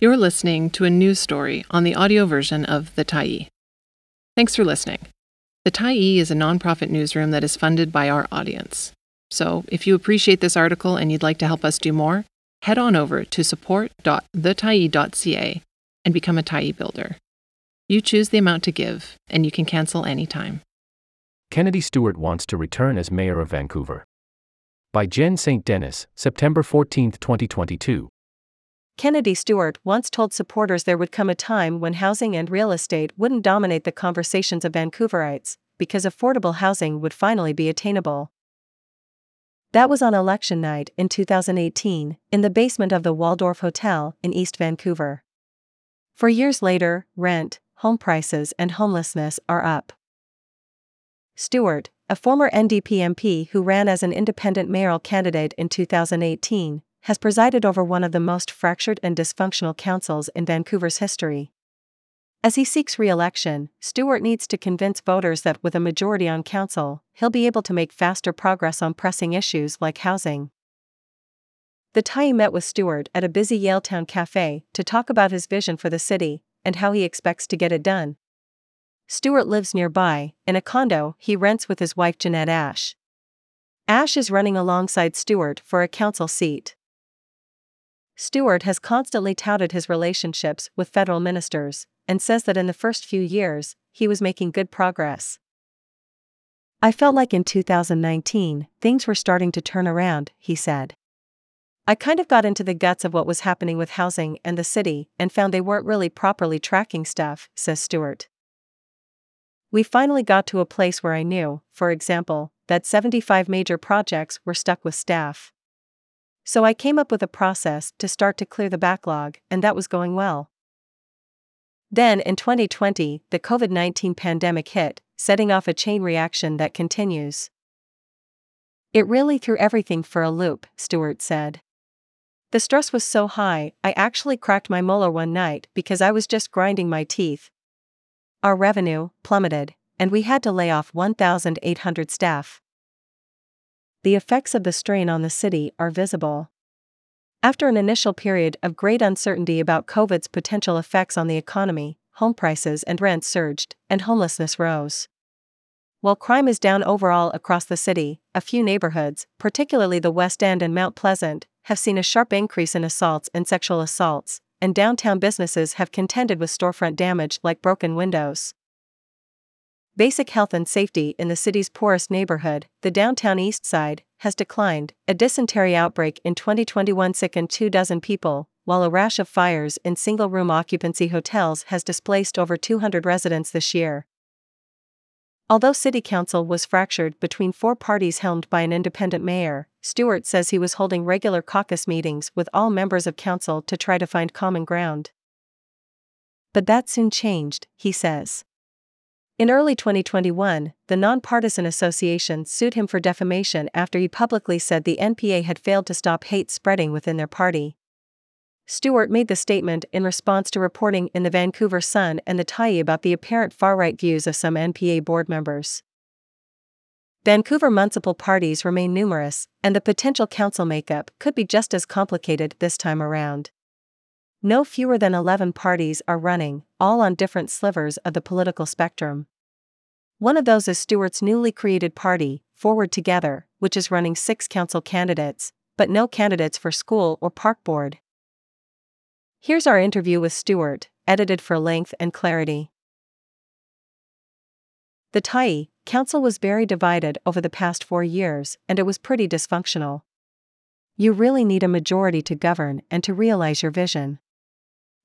You're listening to a news story on the audio version of The Tyee. Thanks for listening. The Tyee is a nonprofit newsroom that is funded by our audience. So, if you appreciate this article and you'd like to help us do more, head on over to support.thetyee.ca and become a Tyee builder. You choose the amount to give, and you can cancel anytime. Kennedy Stewart wants to return as mayor of Vancouver. By Jen St. Denis, September 14, 2022. Kennedy Stewart once told supporters there would come a time when housing and real estate wouldn't dominate the conversations of Vancouverites, because affordable housing would finally be attainable. That was on election night in 2018, in the basement of the Waldorf Hotel in East Vancouver. For years later, rent, home prices, and homelessness are up. Stewart, a former NDP MP who ran as an independent mayoral candidate in 2018, has presided over one of the most fractured and dysfunctional councils in Vancouver's history. As he seeks re election, Stewart needs to convince voters that with a majority on council, he'll be able to make faster progress on pressing issues like housing. The Tyee met with Stewart at a busy Yaletown cafe to talk about his vision for the city and how he expects to get it done. Stewart lives nearby, in a condo he rents with his wife Jeanette Ash. Ash is running alongside Stewart for a council seat. Stewart has constantly touted his relationships with federal ministers and says that in the first few years, he was making good progress. I felt like in 2019, things were starting to turn around, he said. I kind of got into the guts of what was happening with housing and the city and found they weren't really properly tracking stuff, says Stewart. We finally got to a place where I knew, for example, that 75 major projects were stuck with staff. So I came up with a process to start to clear the backlog, and that was going well. Then, in 2020, the COVID 19 pandemic hit, setting off a chain reaction that continues. It really threw everything for a loop, Stewart said. The stress was so high, I actually cracked my molar one night because I was just grinding my teeth. Our revenue plummeted, and we had to lay off 1,800 staff the effects of the strain on the city are visible. After an initial period of great uncertainty about COVID's potential effects on the economy, home prices and rents surged, and homelessness rose. While crime is down overall across the city, a few neighborhoods, particularly the West End and Mount Pleasant, have seen a sharp increase in assaults and sexual assaults, and downtown businesses have contended with storefront damage like broken windows. Basic health and safety in the city's poorest neighborhood, the downtown east side, has declined. A dysentery outbreak in 2021 sickened two dozen people, while a rash of fires in single room occupancy hotels has displaced over 200 residents this year. Although City Council was fractured between four parties helmed by an independent mayor, Stewart says he was holding regular caucus meetings with all members of council to try to find common ground. But that soon changed, he says. In early 2021, the nonpartisan association sued him for defamation after he publicly said the NPA had failed to stop hate spreading within their party. Stewart made the statement in response to reporting in the Vancouver Sun and the Tyee about the apparent far right views of some NPA board members. Vancouver municipal parties remain numerous, and the potential council makeup could be just as complicated this time around. No fewer than 11 parties are running, all on different slivers of the political spectrum. One of those is Stewart's newly created party, Forward Together, which is running six council candidates, but no candidates for school or park board. Here's our interview with Stewart, edited for length and clarity. The Tyee Council was very divided over the past four years, and it was pretty dysfunctional. You really need a majority to govern and to realize your vision.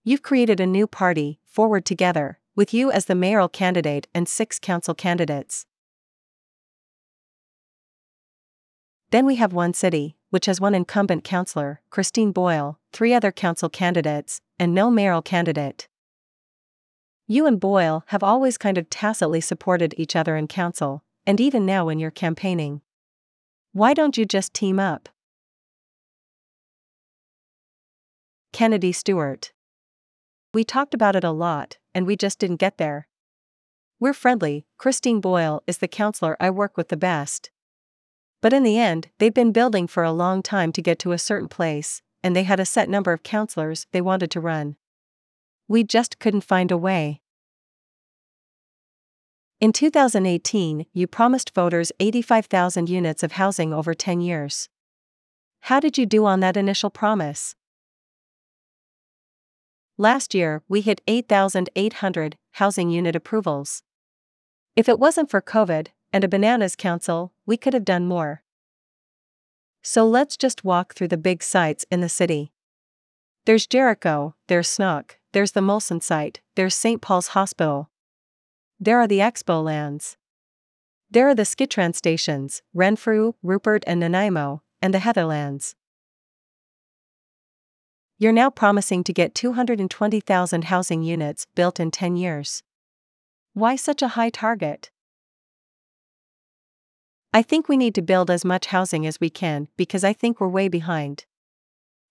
You've created a new party, Forward Together, with you as the mayoral candidate and six council candidates. Then we have one city, which has one incumbent councillor, Christine Boyle, three other council candidates, and no mayoral candidate. You and Boyle have always kind of tacitly supported each other in council, and even now when you're campaigning. Why don't you just team up? Kennedy Stewart we talked about it a lot, and we just didn't get there. We're friendly, Christine Boyle is the counselor I work with the best. But in the end, they'd been building for a long time to get to a certain place, and they had a set number of counselors they wanted to run. We just couldn't find a way. In 2018, you promised voters 85,000 units of housing over 10 years. How did you do on that initial promise? Last year, we hit 8,800 housing unit approvals. If it wasn't for COVID and a bananas council, we could have done more. So let's just walk through the big sites in the city. There's Jericho, there's Senakw, there's the Molson site, there's St. Paul's Hospital. There are the Expo lands. There are the SkyTrain stations, Renfrew, Rupert, and Nanaimo, and the Heather Lands. You're now promising to get 220,000 housing units built in 10 years. Why such a high target? I think we need to build as much housing as we can because I think we're way behind.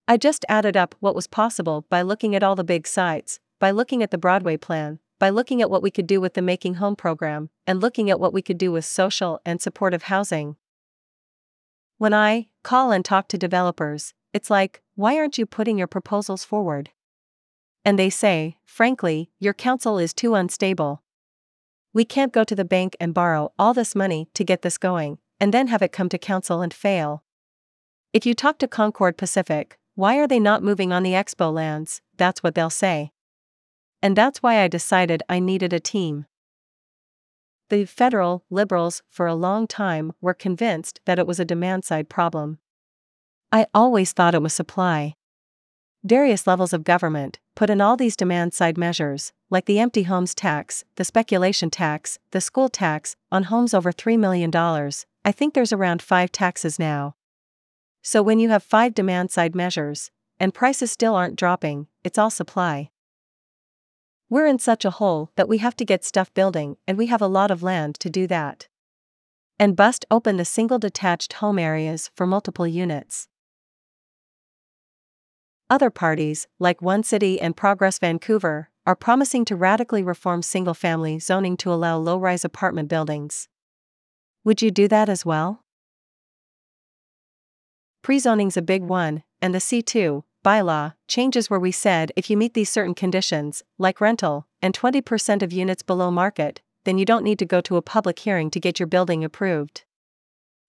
I just added up what was possible by looking at all the big sites, by looking at the Broadway plan, by looking at what we could do with the Making Home program, and looking at what we could do with social and supportive housing. When I call and talk to developers, it's like, why aren't you putting your proposals forward? And they say, frankly, your council is too unstable. We can't go to the bank and borrow all this money to get this going, and then have it come to council and fail. If you talk to Concord Pacific, why are they not moving on the expo lands? That's what they'll say. And that's why I decided I needed a team. The federal liberals, for a long time, were convinced that it was a demand side problem. I always thought it was supply. Various levels of government put in all these demand side measures, like the empty homes tax, the speculation tax, the school tax, on homes over $3 million. I think there's around five taxes now. So when you have five demand side measures, and prices still aren't dropping, it's all supply. We're in such a hole that we have to get stuff building, and we have a lot of land to do that. And bust open the single detached home areas for multiple units. Other parties, like One City and Progress Vancouver, are promising to radically reform single family zoning to allow low rise apartment buildings. Would you do that as well? Pre Prezoning's a big one, and the C2 bylaw changes where we said if you meet these certain conditions, like rental, and 20% of units below market, then you don't need to go to a public hearing to get your building approved.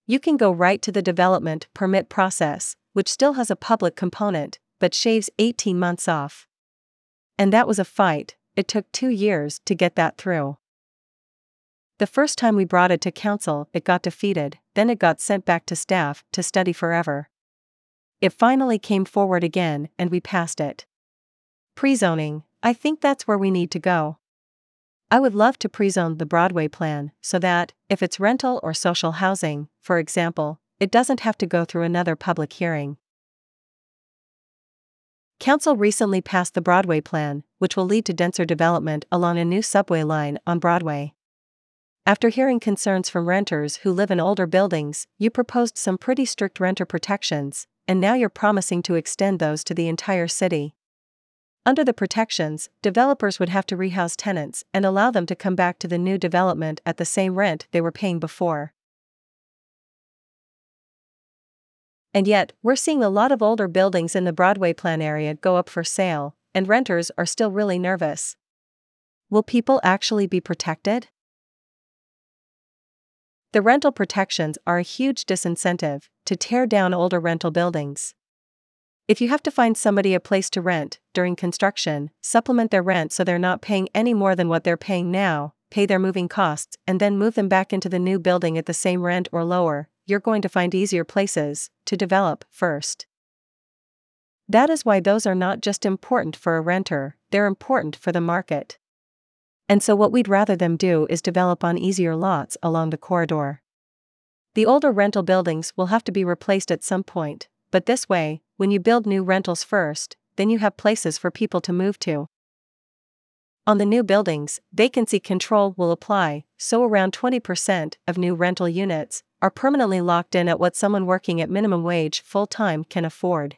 You can go right to the development permit process, which still has a public component, but shaves 18 months off. And that was a fight, it took two years to get that through. The first time we brought it to council, it got defeated, then it got sent back to staff to study forever. It finally came forward again, and we passed it. Prezoning, I think that's where we need to go. I would love to prezone the Broadway plan so that, if it's rental or social housing, for example, it doesn't have to go through another public hearing. Council recently passed the Broadway Plan, which will lead to denser development along a new subway line on Broadway. After hearing concerns from renters who live in older buildings, you proposed some pretty strict renter protections, and now you're promising to extend those to the entire city. Under the protections, developers would have to rehouse tenants and allow them to come back to the new development at the same rent they were paying before. And yet, we're seeing a lot of older buildings in the Broadway plan area go up for sale, and renters are still really nervous. Will people actually be protected? The rental protections are a huge disincentive to tear down older rental buildings. If you have to find somebody a place to rent during construction, supplement their rent so they're not paying any more than what they're paying now, pay their moving costs, and then move them back into the new building at the same rent or lower, you're going to find easier places to develop first. That is why those are not just important for a renter, they're important for the market. And so, what we'd rather them do is develop on easier lots along the corridor. The older rental buildings will have to be replaced at some point, but this way, when you build new rentals first, then you have places for people to move to. On the new buildings, vacancy control will apply, so around 20% of new rental units are permanently locked in at what someone working at minimum wage full time can afford.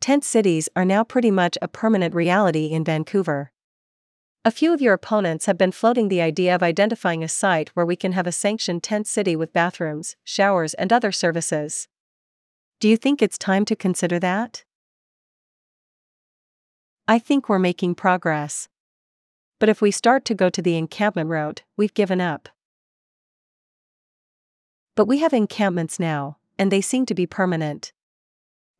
Tent cities are now pretty much a permanent reality in Vancouver. A few of your opponents have been floating the idea of identifying a site where we can have a sanctioned tent city with bathrooms, showers, and other services. Do you think it's time to consider that? I think we're making progress. But if we start to go to the encampment route, we've given up. But we have encampments now, and they seem to be permanent.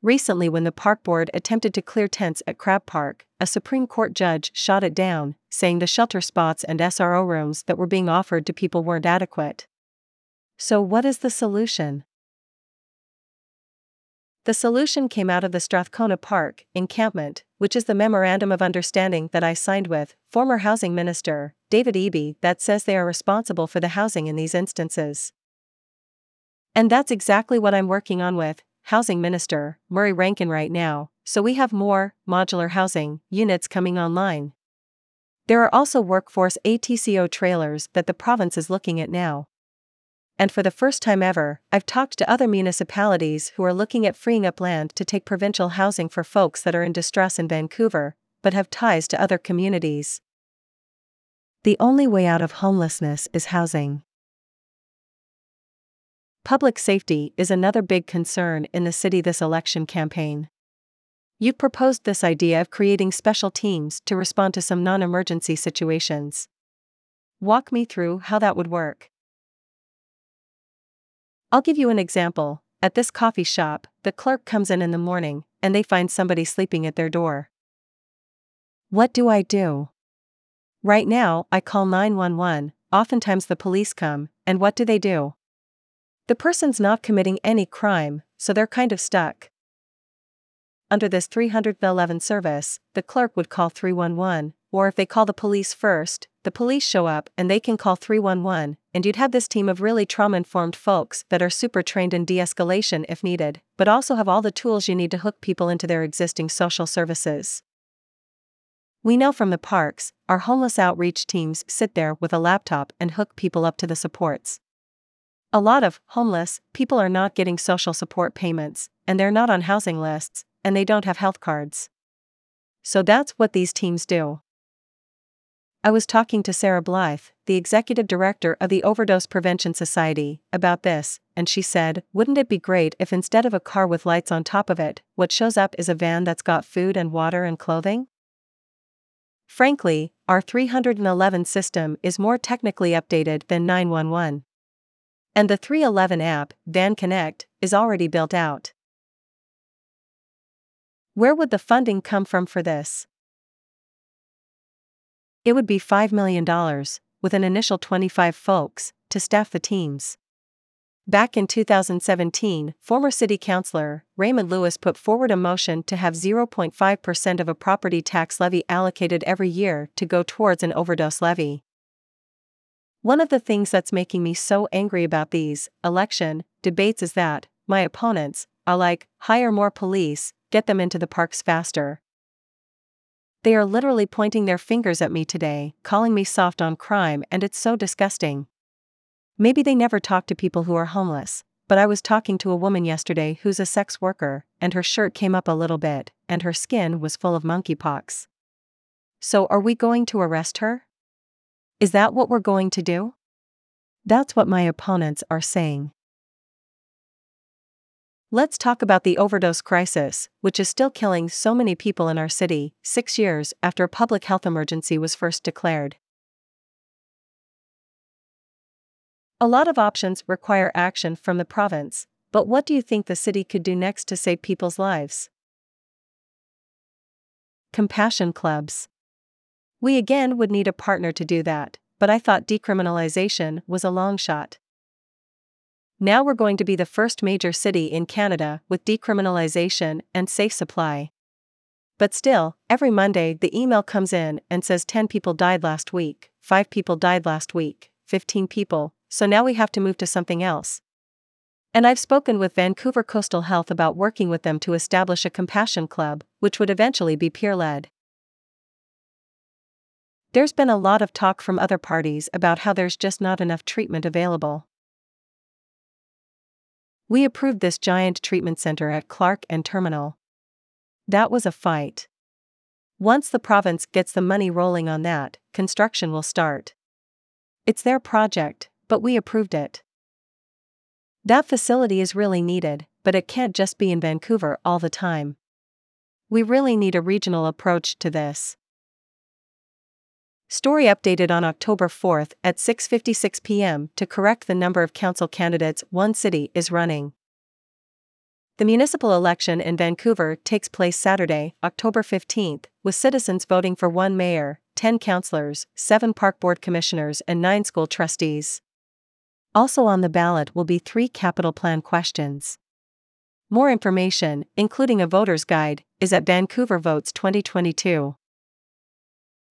Recently, when the park board attempted to clear tents at Crab Park, a Supreme Court judge shot it down, saying the shelter spots and SRO rooms that were being offered to people weren't adequate. So, what is the solution? The solution came out of the Strathcona Park encampment, which is the memorandum of understanding that I signed with former housing minister David Eby that says they are responsible for the housing in these instances. And that's exactly what I'm working on with Housing Minister Murray Rankin right now, so we have more modular housing units coming online. There are also workforce ATCO trailers that the province is looking at now. And for the first time ever, I've talked to other municipalities who are looking at freeing up land to take provincial housing for folks that are in distress in Vancouver, but have ties to other communities. The only way out of homelessness is housing. Public safety is another big concern in the city this election campaign. You proposed this idea of creating special teams to respond to some non emergency situations. Walk me through how that would work. I'll give you an example. At this coffee shop, the clerk comes in in the morning and they find somebody sleeping at their door. What do I do? Right now, I call 911, oftentimes the police come, and what do they do? The person's not committing any crime, so they're kind of stuck. Under this 311 service, the clerk would call 311, or if they call the police first, the police show up and they can call 311, and you'd have this team of really trauma informed folks that are super trained in de escalation if needed, but also have all the tools you need to hook people into their existing social services. We know from the parks, our homeless outreach teams sit there with a laptop and hook people up to the supports. A lot of homeless people are not getting social support payments, and they're not on housing lists, and they don't have health cards. So that's what these teams do. I was talking to Sarah Blyth, the executive director of the Overdose Prevention Society, about this, and she said, Wouldn't it be great if instead of a car with lights on top of it, what shows up is a van that's got food and water and clothing? Frankly, our 311 system is more technically updated than 911. And the 311 app, VanConnect, is already built out. Where would the funding come from for this? It would be $5 million, with an initial 25 folks, to staff the teams. Back in 2017, former city councillor Raymond Louie put forward a motion to have 0.5% of a property tax levy allocated every year to go towards an overdose levy. One of the things that's making me so angry about these election debates is that my opponents are like, hire more police, get them into the parks faster. They are literally pointing their fingers at me today, calling me soft on crime, and it's so disgusting. Maybe they never talk to people who are homeless, but I was talking to a woman yesterday who's a sex worker, and her shirt came up a little bit, and her skin was full of monkeypox. So, are we going to arrest her? Is that what we're going to do? That's what my opponents are saying. Let's talk about the overdose crisis, which is still killing so many people in our city, six years after a public health emergency was first declared. A lot of options require action from the province, but what do you think the city could do next to save people's lives? Compassion clubs. We again would need a partner to do that, but I thought decriminalization was a long shot. Now we're going to be the first major city in Canada with decriminalization and safe supply. But still, every Monday the email comes in and says 10 people died last week, 5 people died last week, 15 people, so now we have to move to something else. And I've spoken with Vancouver Coastal Health about working with them to establish a compassion club, which would eventually be peer led. There's been a lot of talk from other parties about how there's just not enough treatment available. We approved this giant treatment center at Clark and Terminal. That was a fight. Once the province gets the money rolling on that, construction will start. It's their project, but we approved it. That facility is really needed, but it can't just be in Vancouver all the time. We really need a regional approach to this. Story updated on October 4th at 6:56 p.m. to correct the number of council candidates one city is running. The municipal election in Vancouver takes place Saturday, October 15th, with citizens voting for one mayor, 10 councillors, 7 park board commissioners, and 9 school trustees. Also on the ballot will be three capital plan questions. More information, including a voter's guide, is at Vancouver Votes 2022.